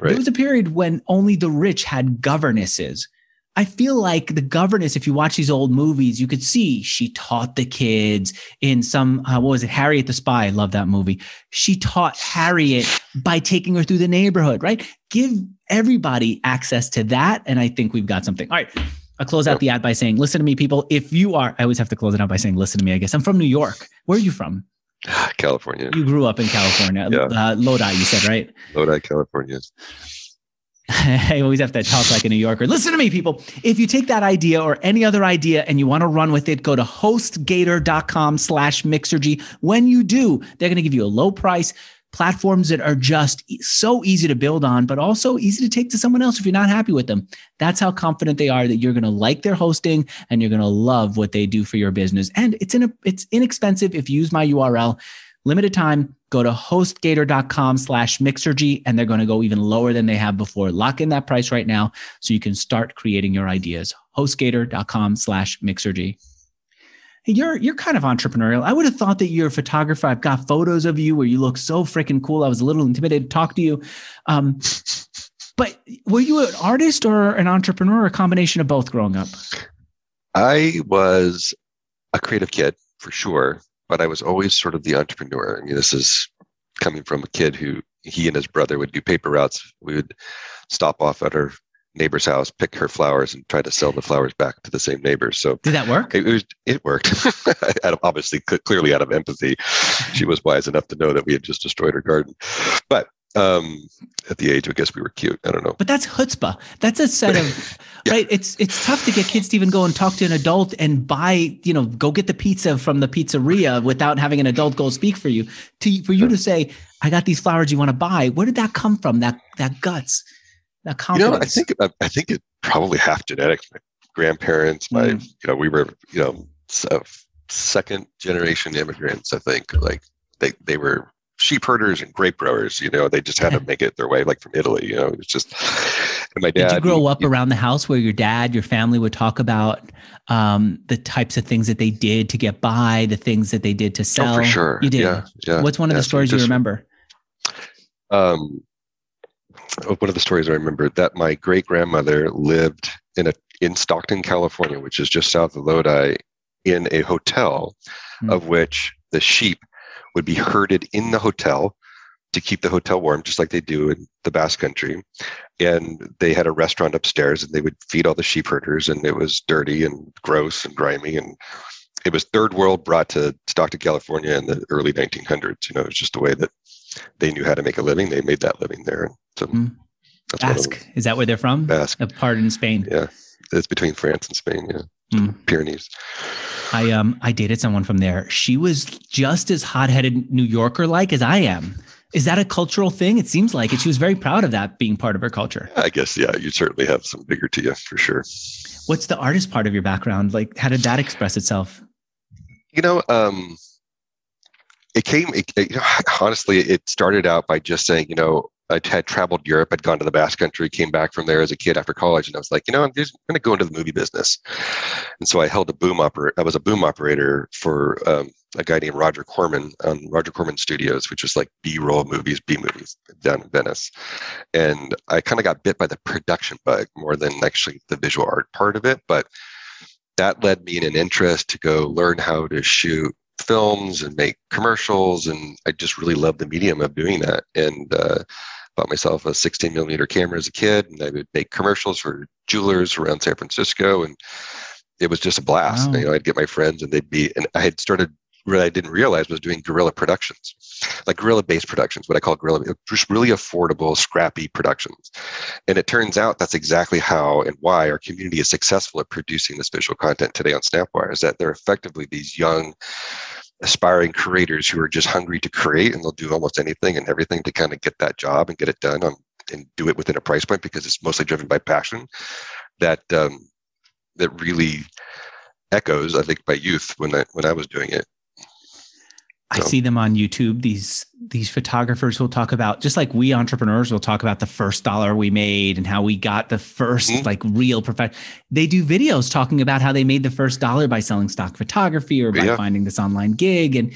There was a period when only the rich had governesses. I feel like the governess, if you watch these old movies, you could see she taught the kids in some, uh, what was it, Harriet the Spy? I love that movie. She taught Harriet by taking her through the neighborhood, right? Give everybody access to that. And I think we've got something. All right. I'll close out the ad by saying, listen to me, people. If you are, I always have to close it out by saying, listen to me, I guess. I'm from New York. Where are you from? california You grew up in California. Yeah. Uh, Lodi, you said, right? lodi california I always have to talk like a New Yorker. Listen to me, people. If you take that idea or any other idea and you want to run with it, go to hostgator.com slash mixergy. When you do, they're going to give you a low price platforms that are just so easy to build on, but also easy to take to someone else if you're not happy with them. That's how confident they are that you're going to like their hosting and you're going to love what they do for your business. And it's in a, it's inexpensive if you use my URL. Limited time, go to hostgator.com slash mixergy and they're going to go even lower than they have before. Lock in that price right now so you can start creating your ideas. Hostgator.com slash mixergy. You're you're kind of entrepreneurial. I would have thought that you're a photographer. I've got photos of you where you look so freaking cool. I was a little intimidated to talk to you. Um, but were you an artist or an entrepreneur or a combination of both growing up? i was a creative kid for sure but i was always sort of the entrepreneur i mean this is coming from a kid who he and his brother would do paper routes we would stop off at her neighbor's house pick her flowers and try to sell the flowers back to the same neighbors so Did that work? It, it was. It worked. out of, obviously, clearly out of empathy, she was wise enough to know that we had just destroyed her garden. But um, at the age, I guess we were cute. I don't know. But that's chutzpah. That's a set of yeah. right? It's it's tough to get kids to even go and talk to an adult and buy, you know, go get the pizza from the pizzeria without having an adult go speak for you. To for you to say, "I got these flowers you want to buy." Where did that come from? That that guts, that confidence. You know, I think uh, I think it probably half genetics. My grandparents, my mm. you know, we were you know second generation immigrants. I think like they they were sheep herders and grape growers. You know, they just had to make it their way, like from Italy. You know, it's just. And my dad. Did you grow up around the house where your dad, your family would talk about um, the types of things that they did to get by, the things that they did to sell? Oh, for sure. You did. Yeah. yeah. What's one of the stories so just, you remember? Um, oh, one of the stories I remember that my great grandmother lived in a in Stockton, California, which is just south of Lodi, in a hotel, mm. of which the sheep would be herded in the hotel to keep the hotel warm, just like they do in the Basque Country. And they had a restaurant upstairs, and they would feed all the sheep herders, and it was dirty and gross and grimy. And it was third world brought to Stockton, California in the early 1900s. You know, it was just the way that they knew how to make a living. They made that living there. So mm. Basque is that where they're from? Basque, a part in Spain. Yeah, it's between France and Spain. Yeah, mm. Pyrenees. I um I dated someone from there. She was just as hot-headed New Yorker like as I am. Is that a cultural thing? It seems like it. She was very proud of that being part of her culture. I guess yeah, you certainly have some bigger to you for sure. What's the artist part of your background? Like how did that express itself? You know, um it came it, it, honestly it started out by just saying, you know, I had traveled Europe. I'd gone to the Basque Country, came back from there as a kid after college, and I was like, you know, I'm just going to go into the movie business. And so I held a boom operator. I was a boom operator for um, a guy named Roger Corman on Roger Corman Studios, which is like B-roll movies, B movies down in Venice. And I kind of got bit by the production bug more than actually the visual art part of it, but that led me in an interest to go learn how to shoot films and make commercials and i just really loved the medium of doing that and uh, bought myself a 16 millimeter camera as a kid and i would make commercials for jewelers around san francisco and it was just a blast wow. you know i'd get my friends and they'd be and i had started what I didn't realize was doing guerrilla productions, like guerrilla based productions, what I call guerrilla, just really affordable, scrappy productions. And it turns out that's exactly how and why our community is successful at producing this visual content today on Snapwire is that they're effectively these young, aspiring creators who are just hungry to create and they'll do almost anything and everything to kind of get that job and get it done on, and do it within a price point because it's mostly driven by passion that um, that really echoes I think by youth when I when I was doing it I see them on YouTube. These these photographers will talk about just like we entrepreneurs will talk about the first dollar we made and how we got the 1st mm-hmm. like real profession. They do videos talking about how they made the first dollar by selling stock photography or by yeah. finding this online gig. And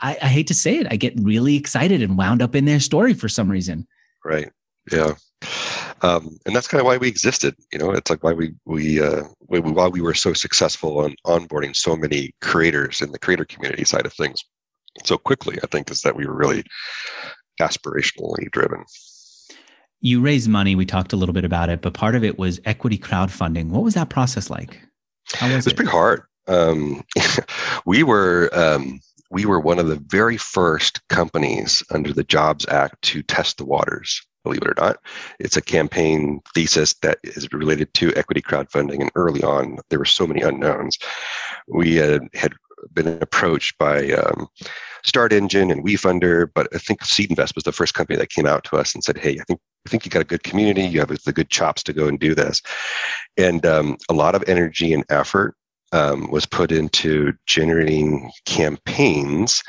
I, I hate to say it, I get really excited and wound up in their story for some reason. Right. Yeah. Um, and that's kind of why we existed. You know, it's like why we we, uh, we why we were so successful on onboarding so many creators in the creator community side of things so quickly, I think, is that we were really aspirationally driven. You raised money. We talked a little bit about it, but part of it was equity crowdfunding. What was that process like? How was it? Pretty hard. Um, we were um, we were one of the very first companies under the Jobs Act to test the waters. Believe it or not, it's a campaign thesis that is related to equity crowdfunding. And early on, there were so many unknowns. We had, had been approached by um, StartEngine and WeFunder, but I think SeedInvest was the first company that came out to us and said, "Hey, I think I think you got a good community. You have the good chops to go and do this." And um, a lot of energy and effort um, was put into generating campaigns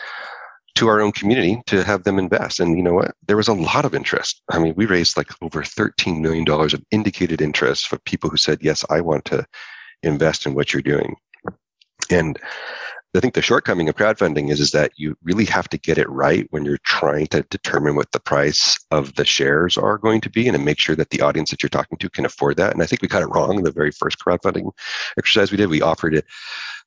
to our own community to have them invest. And you know what? There was a lot of interest. I mean, we raised like over $13 million of indicated interest for people who said, yes, I want to invest in what you're doing. And I think the shortcoming of crowdfunding is, is that you really have to get it right when you're trying to determine what the price of the shares are going to be and to make sure that the audience that you're talking to can afford that. And I think we got it wrong in the very first crowdfunding exercise we did. We offered it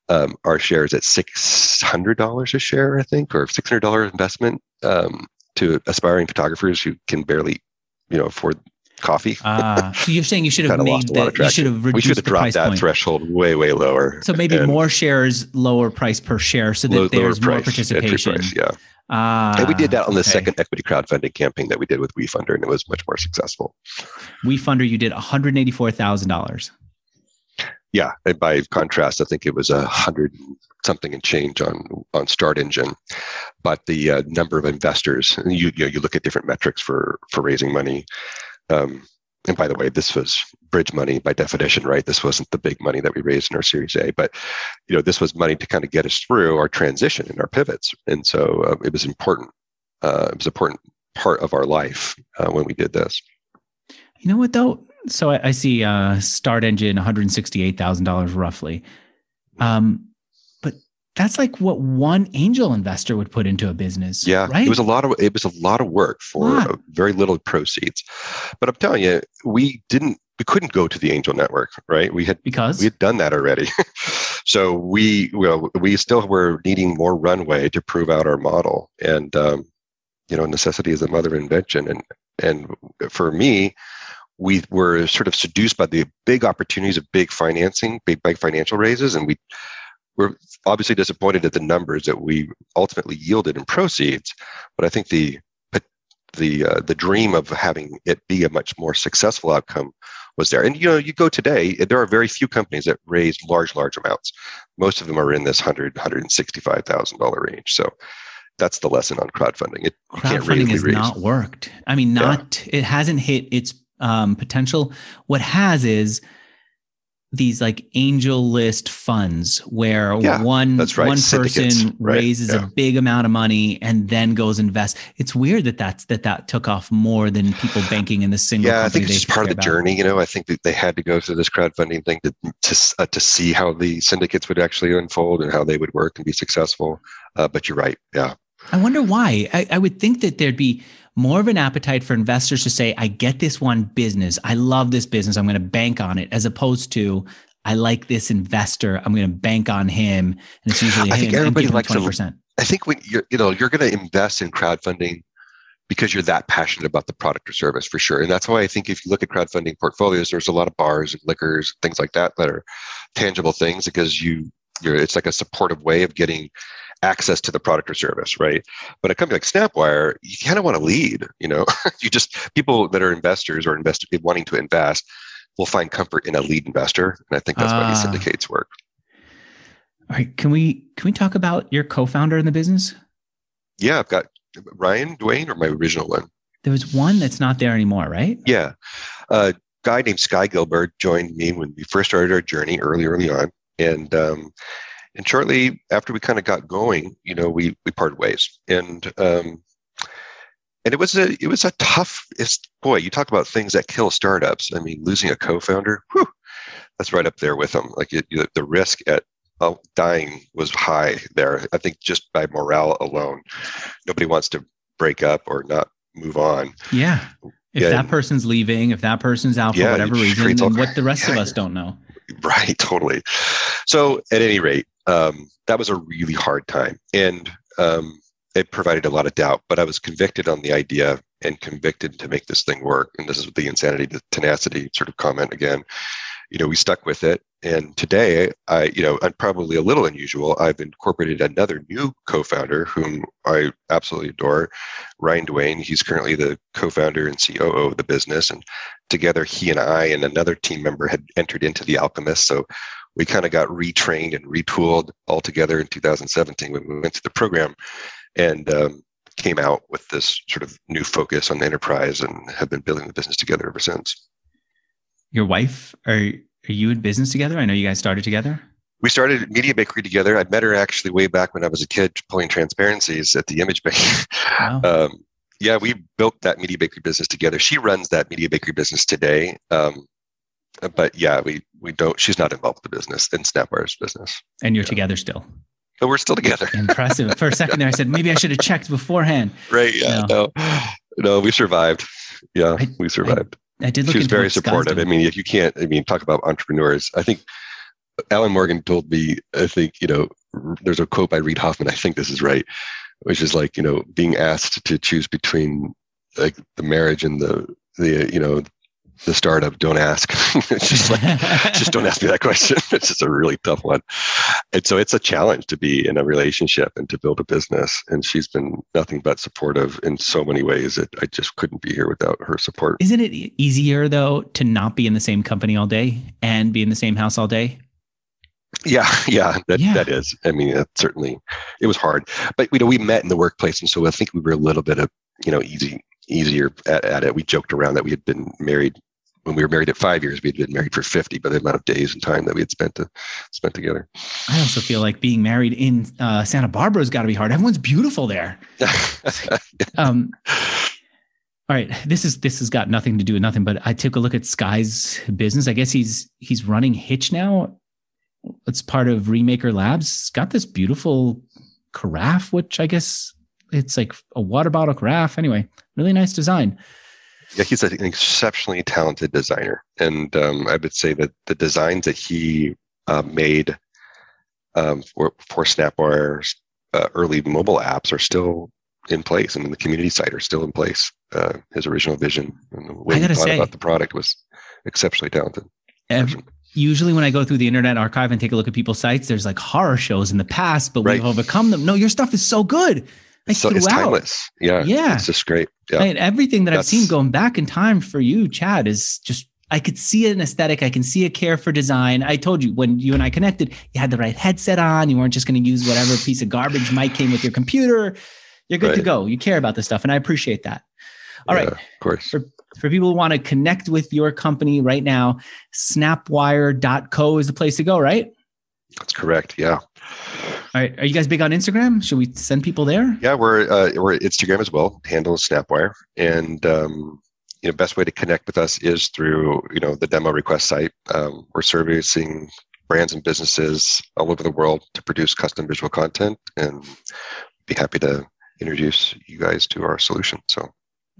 um, our shares at $600 a share, I think, or $600 investment um, to aspiring photographers who can barely you know afford coffee. Ah, so you're saying you should have made that, you should have reduced we should have dropped that point. threshold way way lower. So maybe more shares, lower price per share, so that low, there's more participation. Price, yeah. Ah, and we did that on the okay. second equity crowdfunding campaign that we did with WeFunder, and it was much more successful. WeFunder, you did one hundred eighty-four thousand dollars. Yeah, and by contrast, I think it was a hundred something and change on on StartEngine, but the uh, number of investors, you you know, you look at different metrics for for raising money. Um, and by the way, this was bridge money by definition, right? This wasn't the big money that we raised in our Series A, but you know, this was money to kind of get us through our transition and our pivots, and so uh, it was important. Uh, it was an important part of our life uh, when we did this. You know what though? So I, I see uh, StartEngine, one hundred sixty-eight thousand dollars roughly. Um, that's like what one angel investor would put into a business. Yeah, right. It was a lot of it was a lot of work for very little proceeds. But I'm telling you, we didn't we couldn't go to the angel network, right? We had because we had done that already. so we well, we still were needing more runway to prove out our model, and um, you know, necessity is the mother of invention. And and for me, we were sort of seduced by the big opportunities of big financing, big big financial raises, and we were obviously disappointed at the numbers that we ultimately yielded in proceeds. But I think the the uh, the dream of having it be a much more successful outcome was there. And you know, you go today, there are very few companies that raise large, large amounts. Most of them are in this hundred, hundred and sixty-five thousand dollar range. So that's the lesson on crowdfunding. It crowdfunding has raise. not worked. I mean, not yeah. it hasn't hit its um, potential. What has is these like AngelList funds where yeah, one right. one person right. raises yeah. a big amount of money and then goes invest. It's weird that that's that that took off more than people banking in the single. Yeah, I think it's just part of the about. journey. You know, I think that they had to go through this crowdfunding thing to to uh, to see how the syndicates would actually unfold and how they would work and be successful. Uh, but you're right. Yeah. I wonder why. I, I would think that there'd be more of an appetite for investors to say, I get this one business. I love this business. I'm going to bank on it, as opposed to, I like this investor. I'm going to bank on him. And it's usually I think everybody likes 20%. I think when you're, you know, you're going to invest in crowdfunding because you're that passionate about the product or service for sure. And that's why I think if you look at crowdfunding portfolios, there's a lot of bars and liquors, things like that, that are tangible things because you, you're, it's like a supportive way of getting access to the product or service, right? But a company like Snapwire, you kind of want to lead. You know, you just people that are investors or invest wanting to invest will find comfort in a lead investor, and I think that's uh, why these ah. syndicates work. All right, can we can we talk about your co-founder in the business? Yeah, I've got Ryan Dwayne or my original one. There was one that's not there anymore, right? Yeah, a guy named Sky Gilbert joined me when we first started our journey early, early on, and um, and shortly after we kind of got going, you know, we we parted ways, and um, and it was a it was a tough. It's, boy, you talk about things that kill startups. I mean, losing a co-founder, whew, that's right up there with them. Like it, the risk at dying was high there. I think just by morale alone, nobody wants to break up or not move on. Yeah. If yeah, that person's leaving, if that person's out for yeah, whatever reason, then what the rest yeah, of us don't know. Right, totally. So, at any rate, um, that was a really hard time, and um, it provided a lot of doubt. But I was convicted on the idea and convicted to make this thing work. And this is the insanity, the tenacity sort of comment again. You know, we stuck with it, and today, I, you know, I'm probably a little unusual. I've incorporated another new co-founder whom I absolutely adore, Ryan Dwayne. He's currently the co-founder and COO of the business, and together, he and I and another team member had entered into the Alchemist. So we kind of got retrained and retooled all together in 2017 when we went to the program and um, came out with this sort of new focus on the enterprise and have been building the business together ever since. Your wife, are, are you in business together? I know you guys started together. We started Media Bakery together. I met her actually way back when I was a kid pulling transparencies at the Image Bank. Wow. um, yeah, we built that Media Bakery business together. She runs that Media Bakery business today. Um, but yeah, we we don't. She's not involved with the business in Snapwire's business. And you're yeah. together still. But we're still together. Impressive. For a second there, I said maybe I should have checked beforehand. Right. Yeah. No. No, no we survived. Yeah, I, we survived. I, I did. she was very supportive. I mean, if you can't, I mean, talk about entrepreneurs. I think Allen Morgan told me. I think you know, there's a quote by Reid Hoffman. I think this is right, which is like you know, being asked to choose between like the marriage and the the you know the start of don't ask. just like, just don't ask me that question. It's just a really tough one. And so it's a challenge to be in a relationship and to build a business. And she's been nothing but supportive in so many ways that I just couldn't be here without her support. Isn't it easier though to not be in the same company all day and be in the same house all day? Yeah, yeah, that yeah. that is. I mean, it certainly it was hard, but you know, we met in the workplace, and so I think we were a little bit of you know easy easier at, at it. We joked around that we had been married when we were married at five years, we had been married for 50 by the amount of days and time that we had spent to spent together. I also feel like being married in uh, Santa Barbara has got to be hard. Everyone's beautiful there. um, all right, this is this has got nothing to do with nothing, but I took a look at Sky's business. I guess he's he's running Hitch now. It's part of Remaker Labs. It's got this beautiful carafe, which I guess it's like a water bottle carafe. Anyway, really nice design. Yeah, he's an exceptionally talented designer, and um, I would say that the designs that he uh, made um, for, for Snapwire's uh, early mobile apps are still in place, and the community site are still in place. Uh, his original vision and the way he thought say, about the product was exceptionally talented. Every, usually, when I go through the Internet Archive and take a look at people's sites, there's like horror shows in the past, but right. we've overcome them. No, your stuff is so good. Like so it's timeless. Yeah. Yeah. It's just great. Yeah. I mean, everything that That's, I've seen going back in time for you, Chad, is just I could see an aesthetic. I can see a care for design. I told you when you and I connected, you had the right headset on. You weren't just going to use whatever piece of garbage mic came with your computer. You're good right. to go. You care about this stuff, and I appreciate that. All yeah, right, Of course. For, for people who want to connect with your company right now, snapwire.co is the place to go, right? That's correct. Yeah. All right. Are you guys big on Instagram? Should we send people there? Yeah, we're uh, we're Instagram as well. Handle Snapwire, and um, you know, best way to connect with us is through you know the demo request site. Um, we're servicing brands and businesses all over the world to produce custom visual content, and be happy to introduce you guys to our solution. So.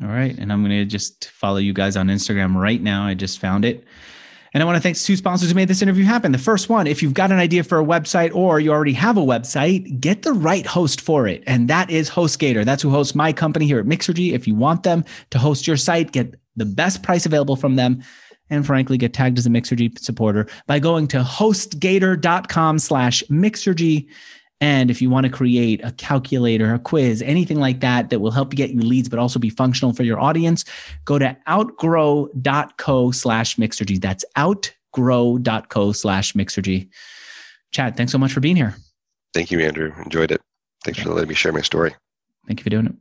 All right, and I'm going to just follow you guys on Instagram right now. I just found it. And I want to thank two sponsors who made this interview happen. The first one, if you've got an idea for a website or you already have a website, get the right host for it. And that is HostGator. That's who hosts my company here at Mixergy. If you want them to host your site, get the best price available from them. And frankly, get tagged as a Mixergy supporter by going to hostgator.com slash Mixergy and if you want to create a calculator, a quiz, anything like that that will help you get you leads, but also be functional for your audience, go to outgrow.co slash mixergy. That's outgrow.co slash mixergy. Chad, thanks so much for being here. Thank you, Andrew. Enjoyed it. Thanks for letting me share my story. Thank you for doing it.